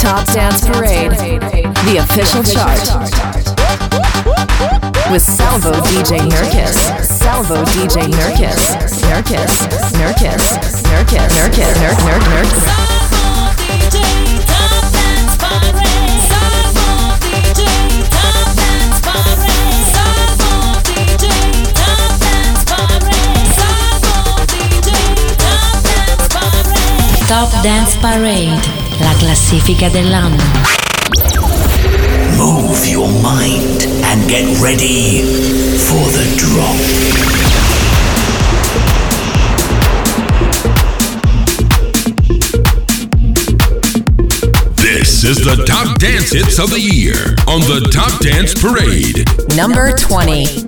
Top Dance Parade, the official chart. With Salvo DJ Nurkis, Salvo DJ Nurkis, Nurkis, Nurkis, Nurkis, Nurkis, Nurk, Nurk, Nurk. Top Dance Parade la classifica dell'anno. Move your mind and get ready for the drop. This is the top dance hits of the year on the Top Dance Parade. Number 20.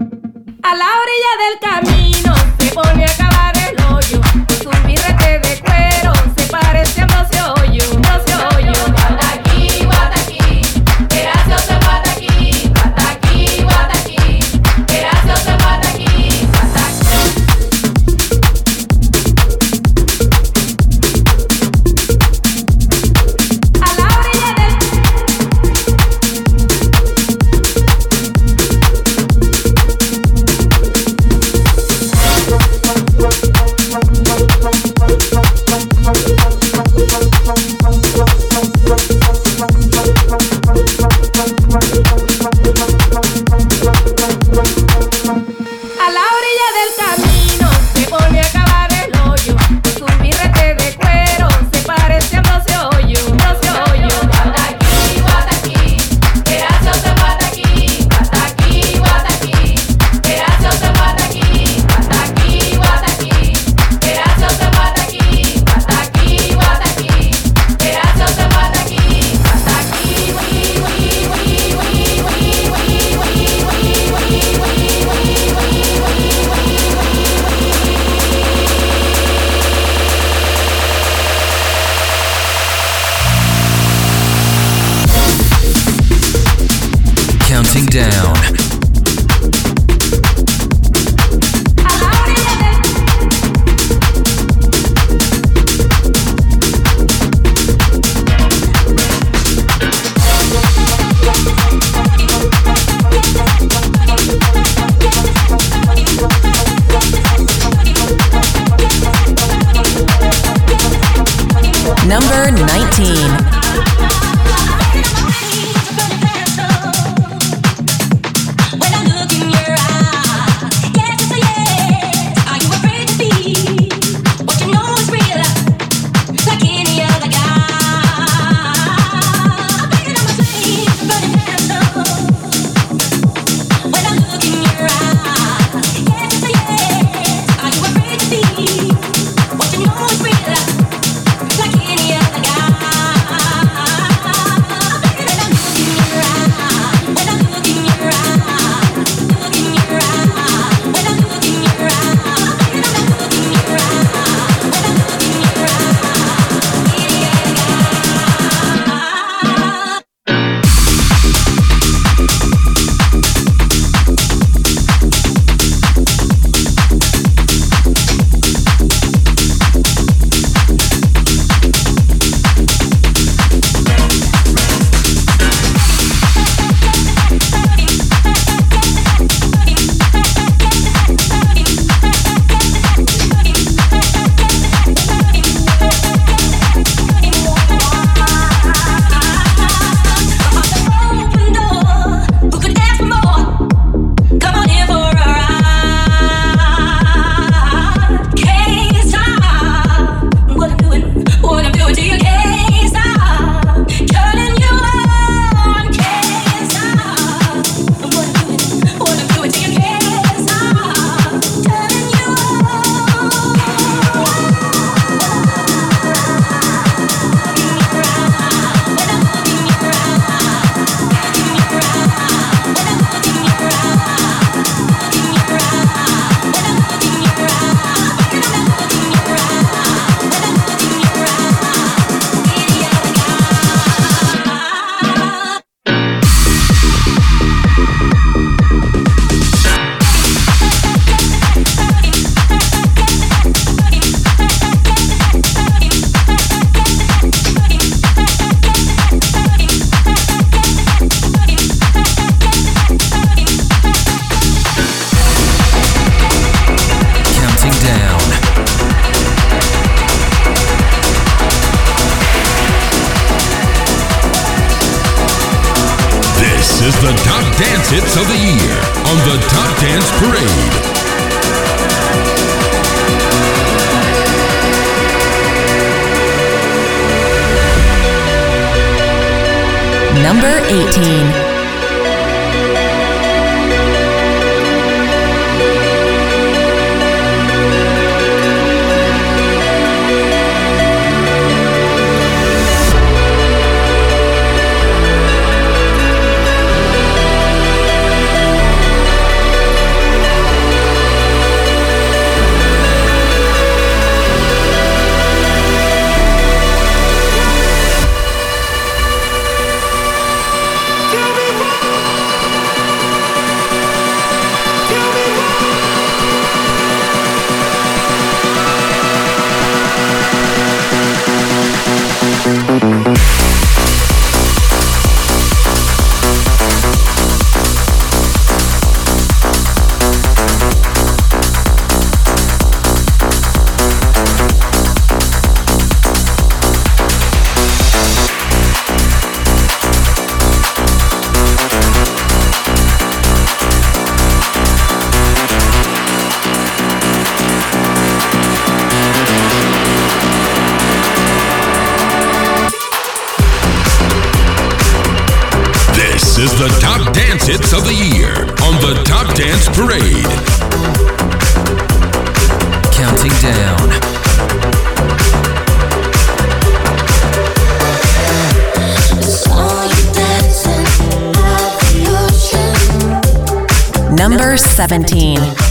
Is the top dance hits of the year on the Top Dance Parade. Number 18. Number 17.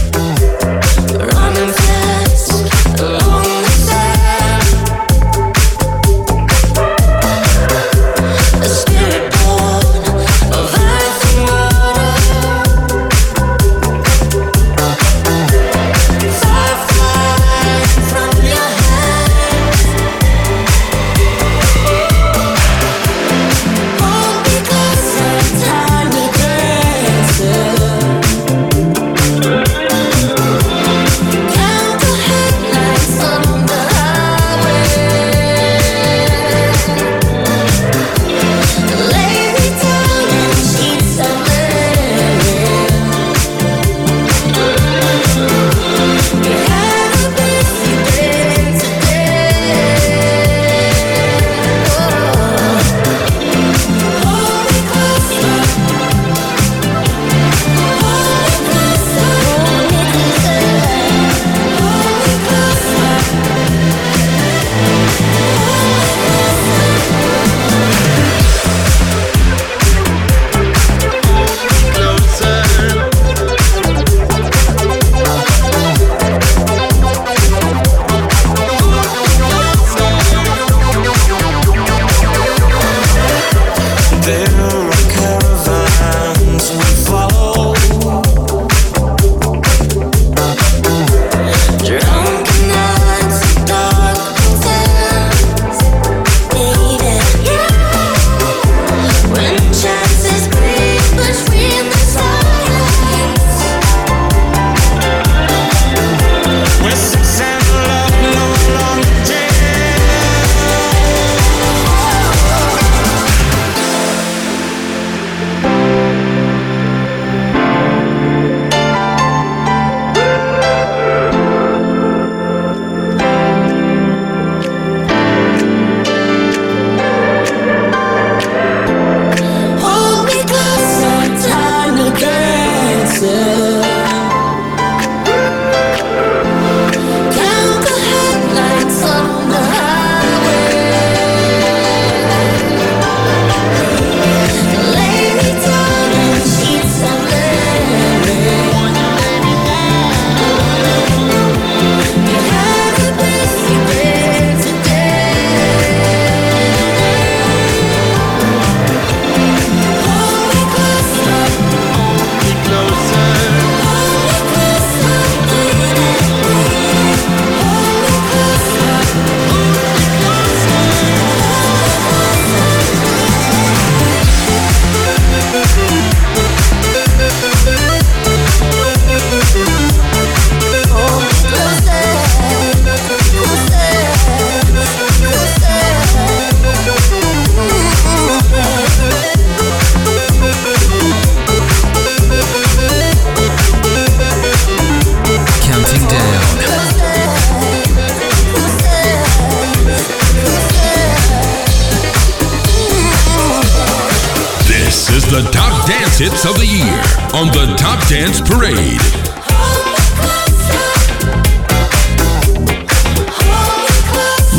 top dance hits of the year on the Top Dance Parade.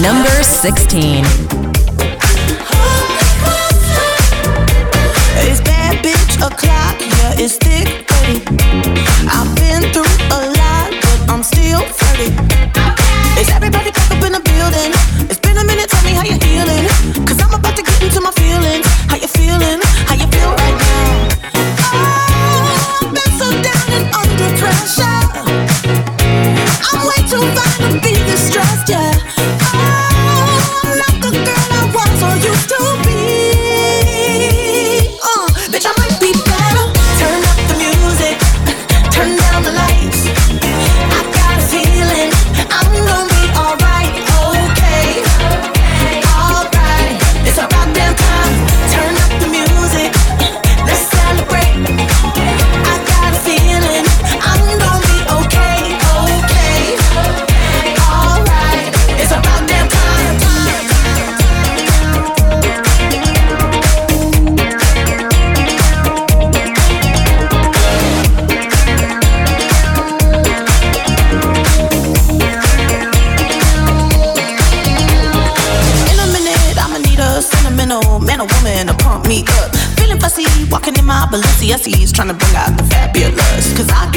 Number 16. It's bad bitch o'clock, yeah, it's thick 30. I've been through a lot, but I'm still 30. Is everybody back up in the building? It's been a minute, tell me how you're feeling. Cause I'm about to get into my feelings. How you feeling? Trying to bring out the fabulous. Cause I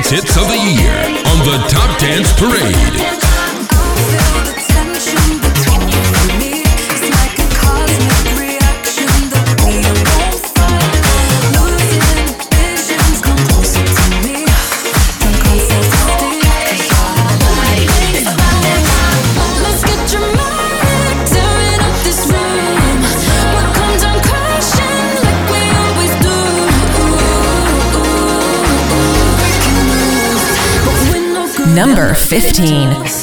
dance hits of the year on the Top Dance Parade. 15.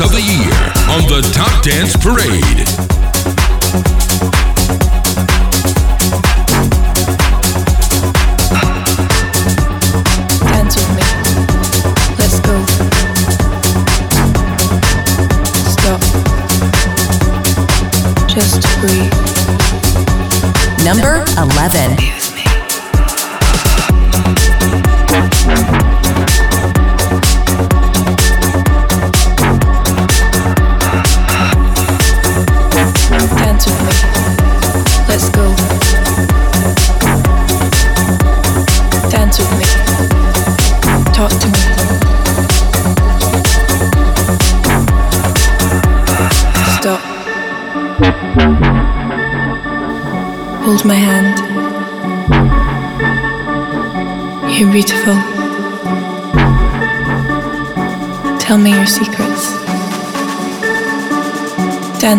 of the year on the Top Dance Parade.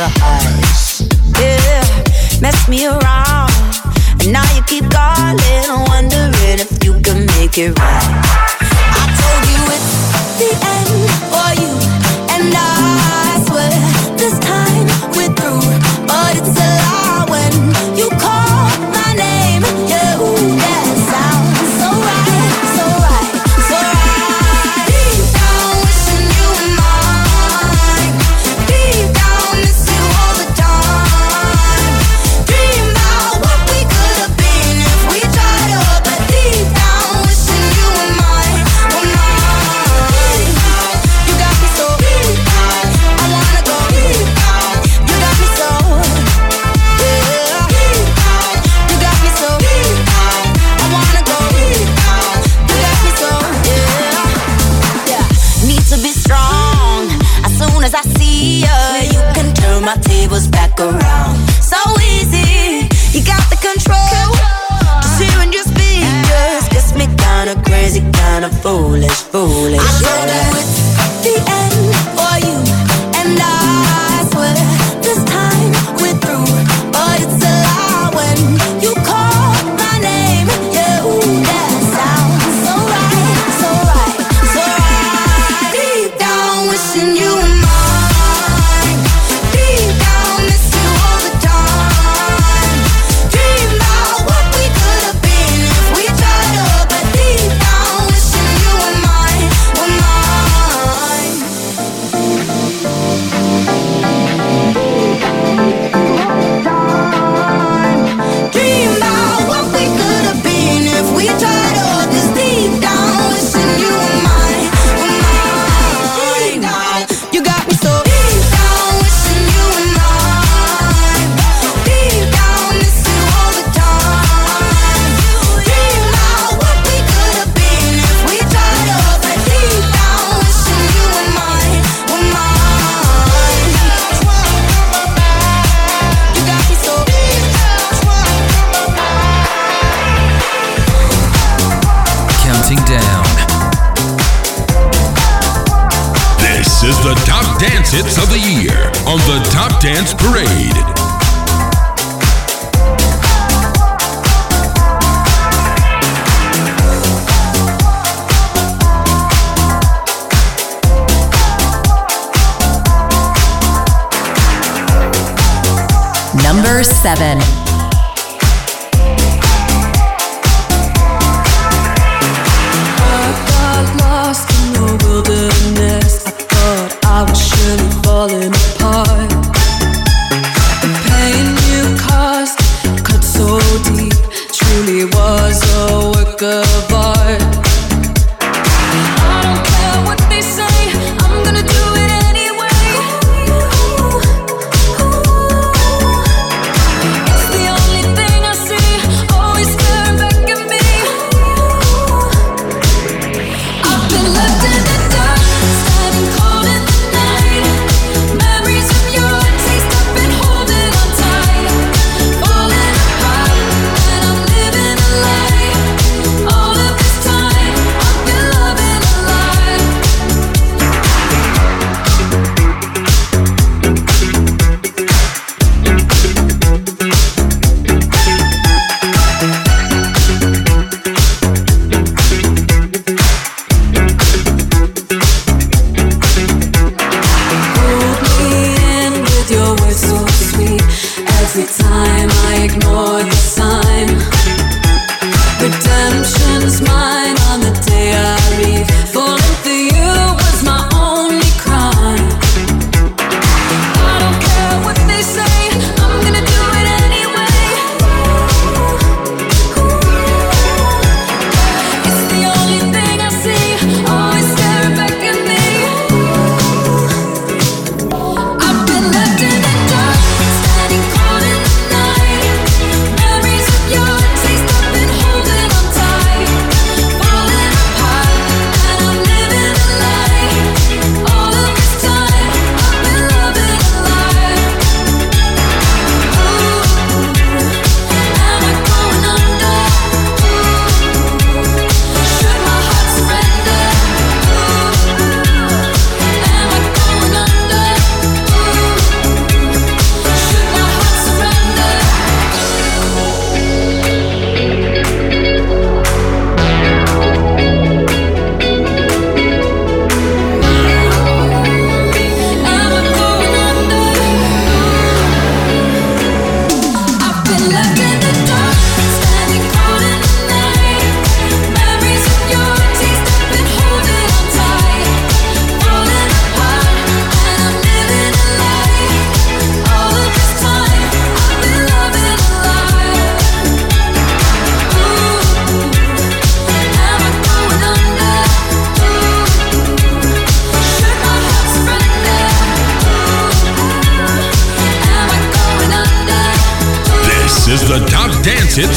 the highs. Yeah, mess me around. And now you keep calling, wondering if you can make it right.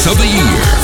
of the year.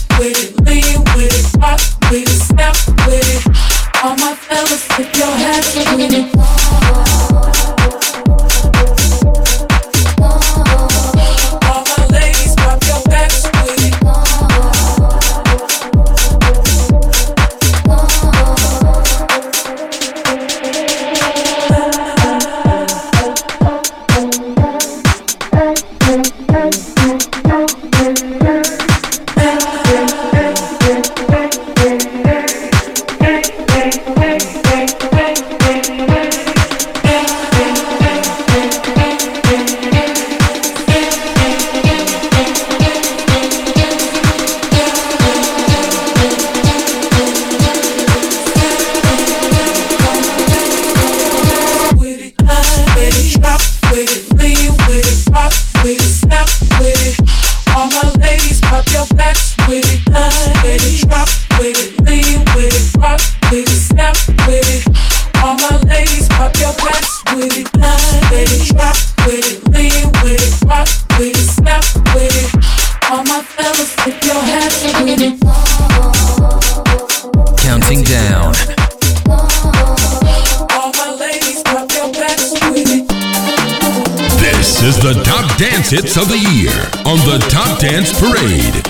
Hits of the Year on the Top Dance Parade.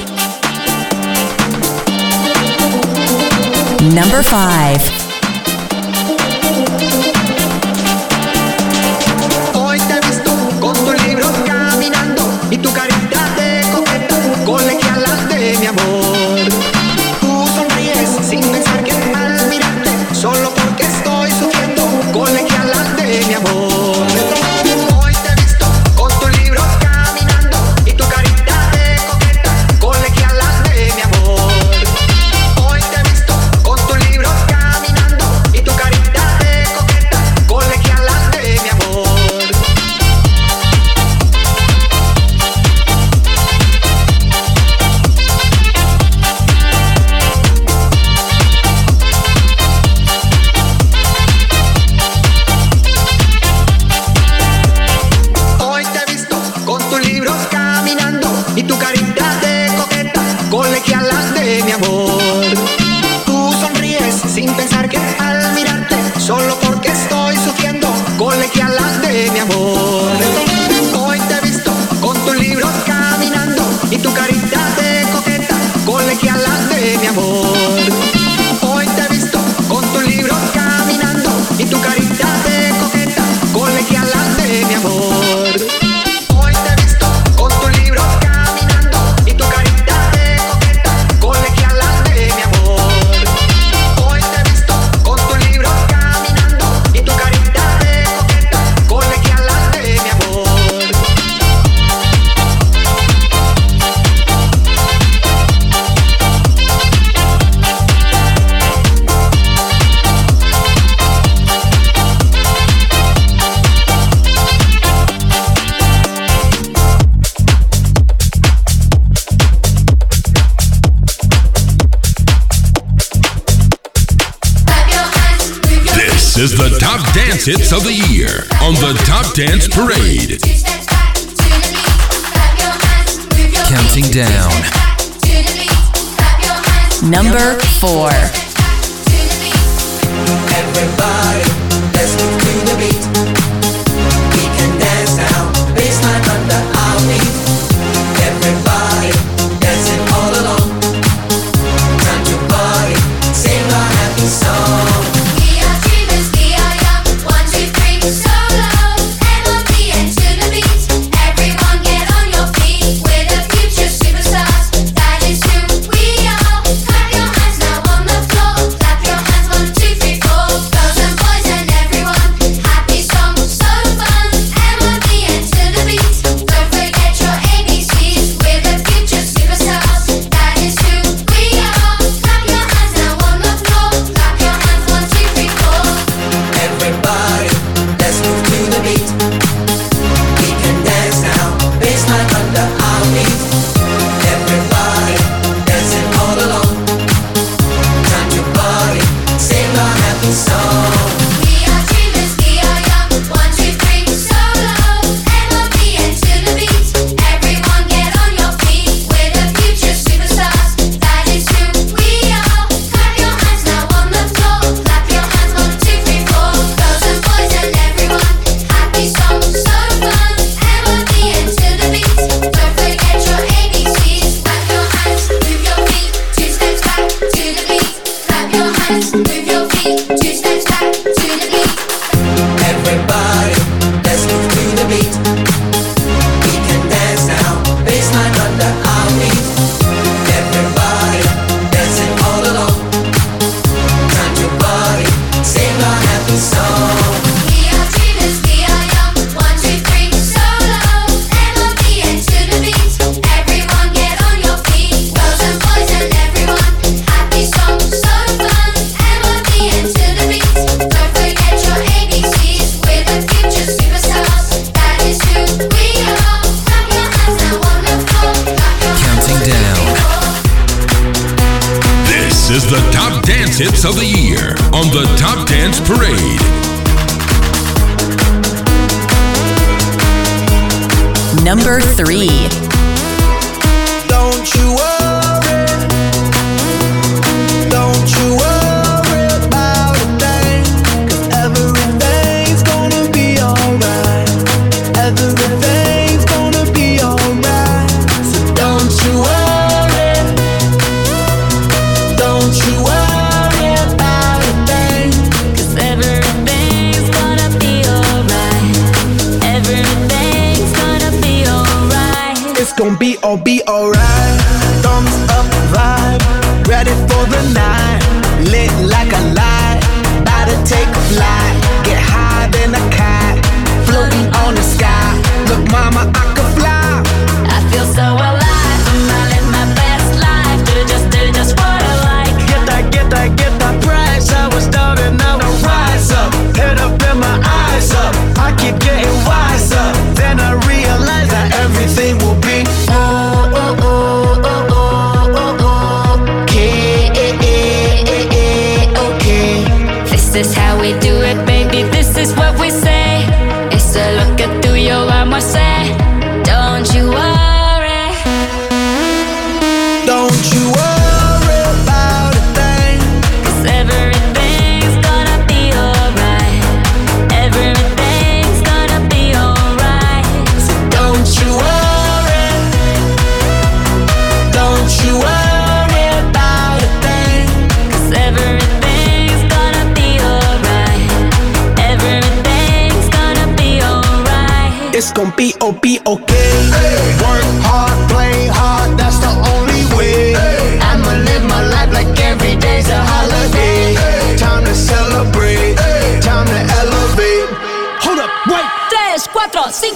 Number 5. dance hits of the year on the Top Dance Parade. Counting down. Number four. take a flight, get high, a cat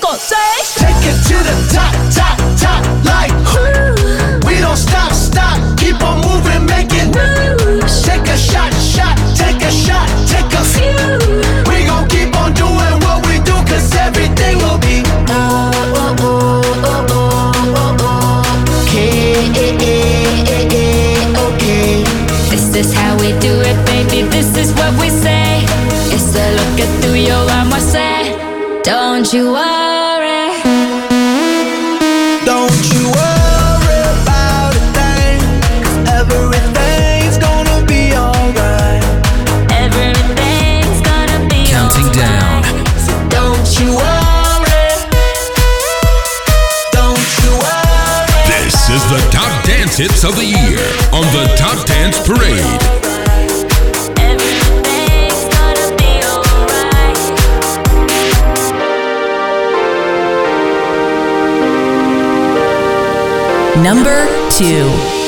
four, six. Take it to the top, top, top, like. Ooh. We don't stop, stop, keep on moving, making moves. Take a shot, shot, take a shot, take a few. We gon' keep on doing what we do, cause everything will be. Oh, okay. This is how we do it, baby. This is what we say. It's a look at through your arm, I say. Don't you worry. Dance Hits of the Year on the Top Dance Parade. Number two.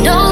know